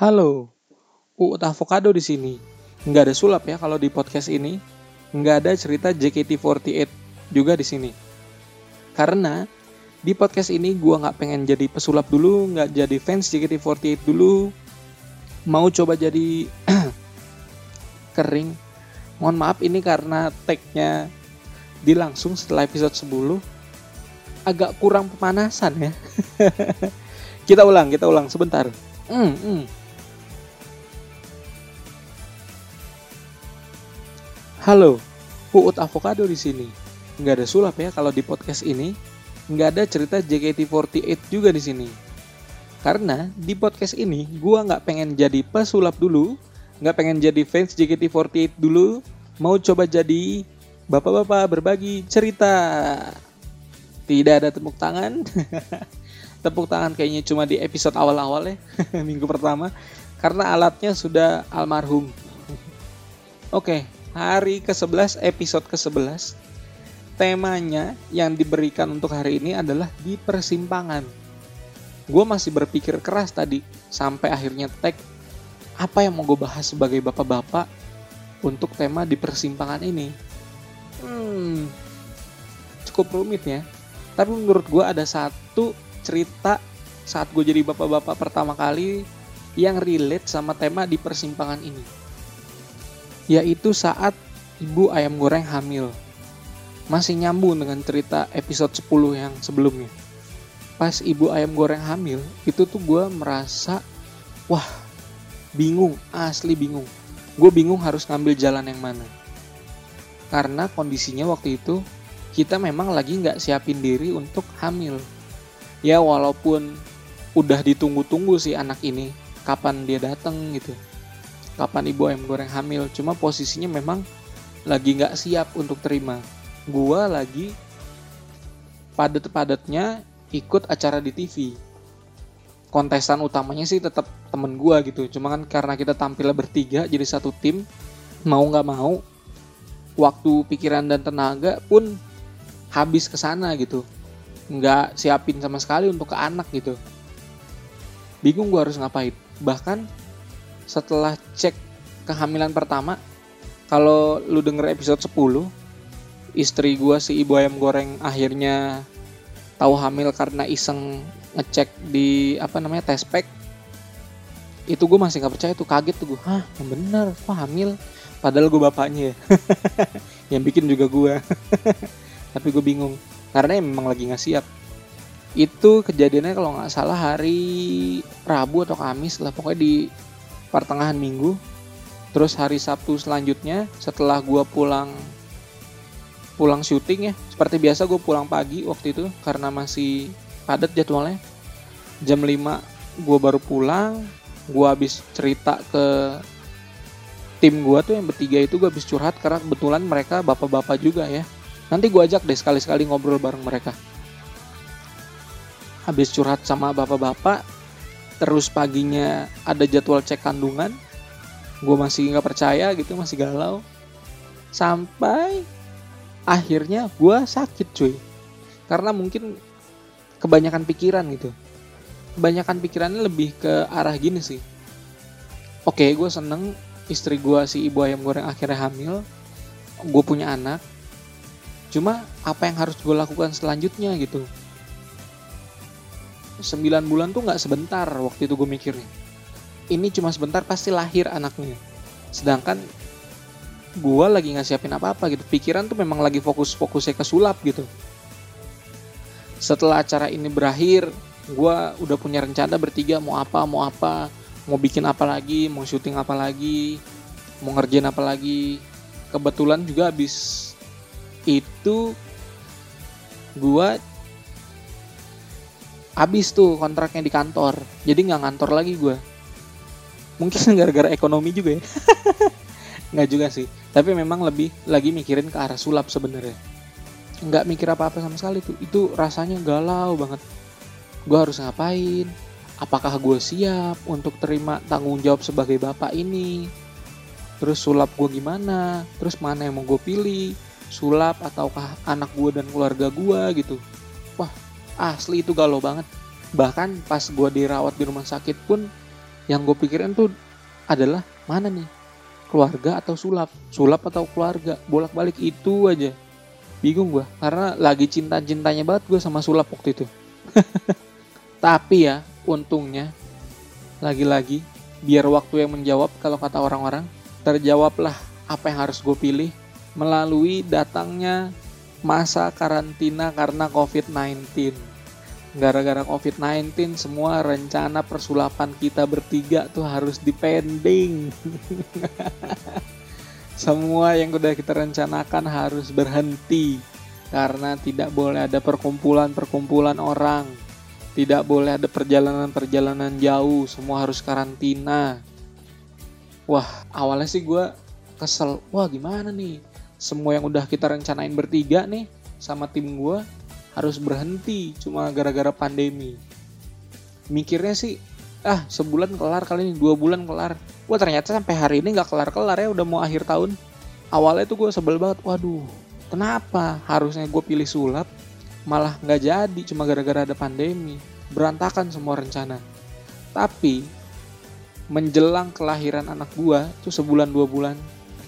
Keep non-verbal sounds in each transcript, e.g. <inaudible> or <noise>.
Halo, Uut Avocado di sini. Nggak ada sulap ya kalau di podcast ini. Nggak ada cerita JKT48 juga di sini. Karena di podcast ini gua nggak pengen jadi pesulap dulu, nggak jadi fans JKT48 dulu. Mau coba jadi <clears throat> kering. Mohon maaf ini karena tag-nya dilangsung setelah episode 10 agak kurang pemanasan ya. <laughs> kita ulang, kita ulang sebentar. Hmm, hmm. Halo, Uut Avocado di sini. Nggak ada sulap ya kalau di podcast ini. Nggak ada cerita JKT48 juga di sini. Karena di podcast ini gua nggak pengen jadi pesulap dulu, nggak pengen jadi fans JKT48 dulu, mau coba jadi bapak-bapak berbagi cerita. Tidak ada tepuk tangan. <laughs> tepuk tangan kayaknya cuma di episode awal-awal ya, <laughs> minggu pertama. Karena alatnya sudah almarhum. <laughs> Oke, hari ke-11, episode ke-11. Temanya yang diberikan untuk hari ini adalah di persimpangan. Gue masih berpikir keras tadi, sampai akhirnya tag apa yang mau gue bahas sebagai bapak-bapak untuk tema di persimpangan ini. Hmm, cukup rumit ya. Tapi menurut gue ada satu cerita saat gue jadi bapak-bapak pertama kali yang relate sama tema di persimpangan ini. Yaitu saat ibu ayam goreng hamil. Masih nyambung dengan cerita episode 10 yang sebelumnya. Pas ibu ayam goreng hamil, itu tuh gue merasa, wah bingung, asli bingung. Gue bingung harus ngambil jalan yang mana. Karena kondisinya waktu itu kita memang lagi nggak siapin diri untuk hamil. Ya walaupun udah ditunggu-tunggu si anak ini, kapan dia datang gitu. Kapan ibu ayam goreng hamil. Cuma posisinya memang lagi nggak siap untuk terima. Gua lagi padat-padatnya ikut acara di TV. Kontestan utamanya sih tetap temen gua gitu. Cuma kan karena kita tampil bertiga jadi satu tim, mau nggak mau, waktu pikiran dan tenaga pun habis ke sana gitu nggak siapin sama sekali untuk ke anak gitu bingung gue harus ngapain bahkan setelah cek kehamilan pertama kalau lu denger episode 10 istri gue si ibu ayam goreng akhirnya tahu hamil karena iseng ngecek di apa namanya test pack. Itu gue masih nggak percaya tuh kaget tuh gue hah yang bener kok hamil? Padahal gue bapaknya ya. <laughs> Yang bikin juga gue <laughs> tapi gue bingung karena ya memang lagi nggak siap. Itu kejadiannya kalau nggak salah hari Rabu atau Kamis lah pokoknya di pertengahan minggu. Terus hari Sabtu selanjutnya setelah gue pulang pulang syuting ya. Seperti biasa gue pulang pagi waktu itu karena masih padat jadwalnya. Jam 5 gue baru pulang gue habis cerita ke tim gue tuh yang bertiga itu gue habis curhat karena kebetulan mereka bapak-bapak juga ya. Nanti gue ajak deh sekali-sekali ngobrol bareng mereka. Habis curhat sama bapak-bapak, terus paginya ada jadwal cek kandungan. Gue masih nggak percaya gitu, masih galau. Sampai akhirnya gue sakit cuy. Karena mungkin kebanyakan pikiran gitu. Kebanyakan pikirannya lebih ke arah gini sih. Oke, gue seneng istri gue si ibu ayam goreng akhirnya hamil. Gue punya anak, cuma apa yang harus gue lakukan selanjutnya gitu 9 bulan tuh nggak sebentar waktu itu gue mikirnya ini cuma sebentar pasti lahir anaknya. Sedangkan gue lagi nggak siapin apa-apa gitu. Pikiran tuh memang lagi fokus-fokusnya ke sulap gitu. Setelah acara ini berakhir gue udah punya rencana bertiga mau apa mau apa. Mau bikin apa lagi mau syuting apa lagi mau ngerjain apa lagi. Kebetulan juga habis itu gua habis tuh kontraknya di kantor. Jadi nggak ngantor lagi gua. Mungkin <laughs> gara-gara ekonomi juga ya. <laughs> Nggak juga sih. Tapi memang lebih lagi mikirin ke arah sulap sebenarnya. Nggak mikir apa-apa sama sekali tuh. Itu rasanya galau banget. Gua harus ngapain? Apakah gue siap untuk terima tanggung jawab sebagai bapak ini? Terus sulap gue gimana? Terus mana yang mau gue pilih? Sulap ataukah anak gue dan keluarga gue gitu asli itu galau banget. Bahkan pas gue dirawat di rumah sakit pun yang gue pikirin tuh adalah mana nih? Keluarga atau sulap? Sulap atau keluarga? Bolak balik itu aja. Bingung gue karena lagi cinta cintanya banget gue sama sulap waktu itu. <laughs> Tapi ya untungnya lagi-lagi biar waktu yang menjawab kalau kata orang-orang terjawablah apa yang harus gue pilih melalui datangnya masa karantina karena COVID-19 gara-gara COVID-19 semua rencana persulapan kita bertiga tuh harus dipending. <laughs> semua yang udah kita rencanakan harus berhenti karena tidak boleh ada perkumpulan-perkumpulan orang. Tidak boleh ada perjalanan-perjalanan jauh, semua harus karantina. Wah, awalnya sih gue kesel. Wah, gimana nih? Semua yang udah kita rencanain bertiga nih sama tim gue harus berhenti cuma gara-gara pandemi. Mikirnya sih ah sebulan kelar kali ini dua bulan kelar. Wah ternyata sampai hari ini nggak kelar kelar ya udah mau akhir tahun. Awalnya tuh gue sebel banget waduh kenapa harusnya gue pilih sulap malah nggak jadi cuma gara-gara ada pandemi? Berantakan semua rencana. Tapi menjelang kelahiran anak gue tuh sebulan dua bulan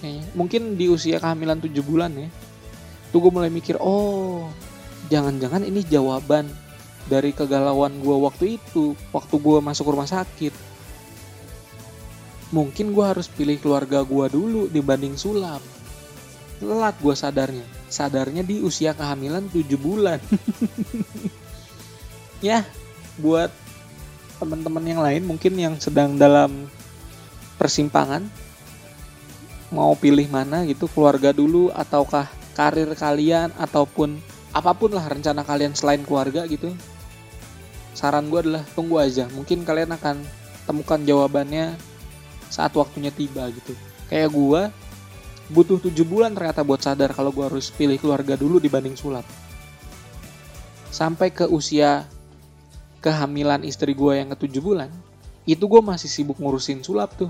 kayaknya. Mungkin di usia kehamilan tujuh bulan ya. Tuh gue mulai mikir oh jangan-jangan ini jawaban dari kegalauan gue waktu itu waktu gue masuk rumah sakit. Mungkin gue harus pilih keluarga gue dulu dibanding sulap. Telat gue sadarnya. Sadarnya di usia kehamilan 7 bulan. <laughs> Ya buat teman-teman yang lain mungkin yang sedang dalam persimpangan mau pilih mana gitu keluarga dulu ataukah karir kalian ataupun apa pun lah rencana kalian selain keluarga gitu. Saran gue adalah tunggu aja mungkin kalian akan temukan jawabannya saat waktunya tiba gitu. Kayak gue butuh tujuh bulan ternyata buat sadar kalau gue harus pilih keluarga dulu dibanding sulap. Sampai ke usia kehamilan istri gue yang ke tujuh bulan itu gue masih sibuk ngurusin sulap tuh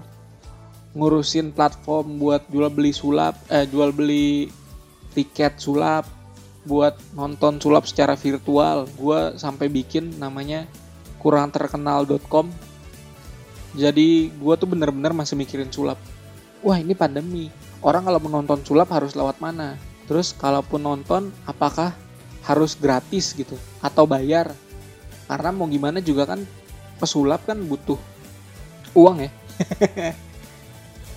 ngurusin platform buat jual beli sulap eh jual beli tiket sulap buat nonton sulap secara virtual. Gue sampai bikin namanya kurang terkenal.com jadi gue tuh bener-bener masih mikirin sulap. Wah ini pandemi. Orang kalau menonton sulap harus lewat mana? Terus kalaupun nonton apakah harus gratis gitu? Atau bayar? Karena mau gimana juga kan pesulap kan butuh uang ya <laughs>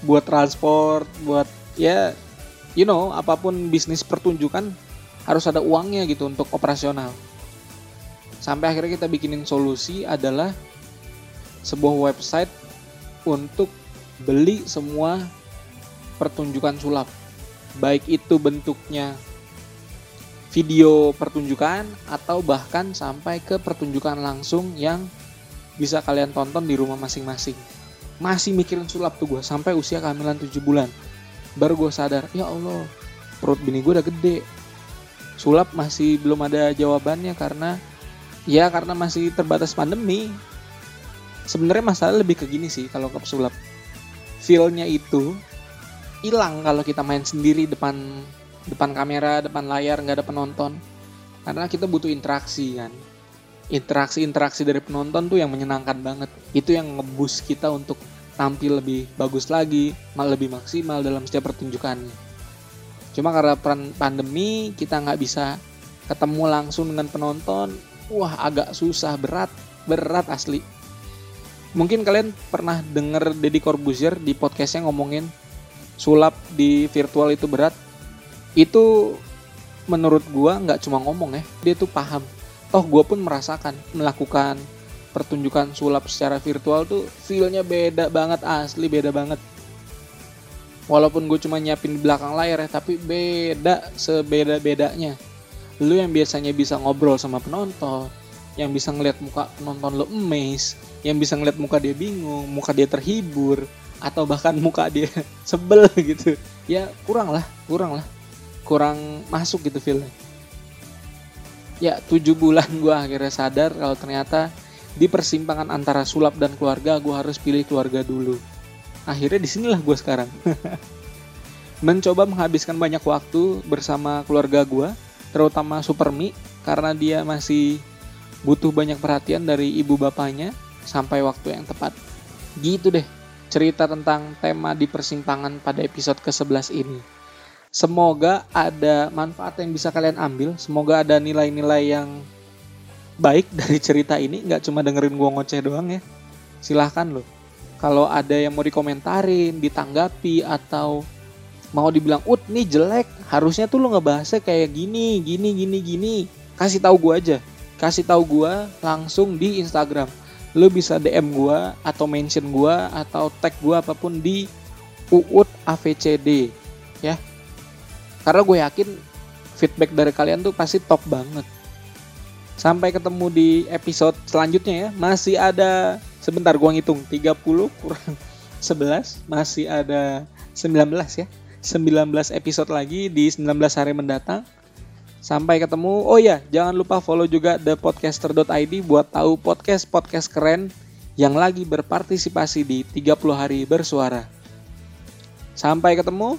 buat transport buat ya you know apa pun bisnis pertunjukan harus ada uangnya gitu untuk operasional. Sampai akhirnya kita bikinin solusi adalah sebuah website untuk beli semua pertunjukan sulap. Baik itu bentuknya video pertunjukan atau bahkan sampai ke pertunjukan langsung yang bisa kalian tonton di rumah masing-masing. Masih mikirin sulap tuh gue sampai usia kehamilan 7 bulan. Baru gue sadar, ya Allah, perut bini gue udah gede. Sulap masih belum ada jawabannya karena ya karena masih terbatas pandemi. Sebenarnya masalah lebih ke gini sih kalau ke sulap. Feelnya itu hilang kalau kita main sendiri depan depan kamera depan layar nggak ada penonton. Karena kita butuh interaksi kan. Interaksi-interaksi dari penonton tuh yang menyenangkan banget. Itu yang ngebus kita untuk tampil lebih bagus lagi lebih maksimal dalam setiap pertunjukannya Cuma karena pandemi kita nggak bisa ketemu langsung dengan penonton, wah agak susah berat, berat asli. Mungkin kalian pernah denger Deddy Corbuzier di podcastnya ngomongin sulap di virtual itu berat. Itu menurut gua nggak cuma ngomong ya, dia tuh paham. Toh gua pun merasakan melakukan pertunjukan sulap secara virtual tuh feelnya beda banget asli beda banget. Walaupun gue cuma nyiapin di belakang layar ya tapi beda sebeda bedanya lu yang biasanya bisa ngobrol sama penonton yang bisa ngeliat muka penonton lo emes yang bisa ngeliat muka dia bingung muka dia terhibur atau bahkan muka dia <laughs> sebel gitu. Ya kurang lah kurang lah. Kurang masuk gitu feelnya. Ya tujuh bulan gue akhirnya sadar kalau ternyata di persimpangan antara sulap dan keluarga gue harus pilih keluarga dulu. Akhirnya di sinilah gue sekarang. <laughs> Mencoba menghabiskan banyak waktu bersama keluarga gue terutama Supermi karena dia masih butuh banyak perhatian dari ibu bapaknya sampai waktu yang tepat. Gitu deh cerita tentang tema di persimpangan pada episode ke-11 ini. Semoga ada manfaat yang bisa kalian ambil, semoga ada nilai-nilai yang baik dari cerita ini, nggak cuma dengerin gua ngoceh doang ya. Silahkan loh. Kalau ada yang mau dikomentarin, ditanggapi, atau mau dibilang, ut nih jelek, harusnya tuh lo ngebahasnya kayak gini, gini, gini, gini. Kasih tahu gua aja. Kasih tahu gua langsung di Instagram lu bisa DM gua atau mention gua atau tag gua apa pun di UUT AVCD ya. Karena gue yakin feedback dari kalian tuh pasti top banget. Sampai ketemu di episode selanjutnya ya. Masih ada sebentar gua ngitung 30 kurang <laughs> 11 masih ada 19 ya. 19 episode lagi di 19 hari mendatang. Sampai ketemu. Oh ya, jangan lupa follow juga thepodcaster.id buat tahu podcast-podcast keren yang lagi berpartisipasi di 30 hari bersuara. Sampai ketemu.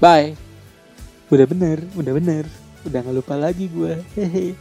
Bye. Udah bener, udah bener. Udah gak lupa lagi gue. Hehe.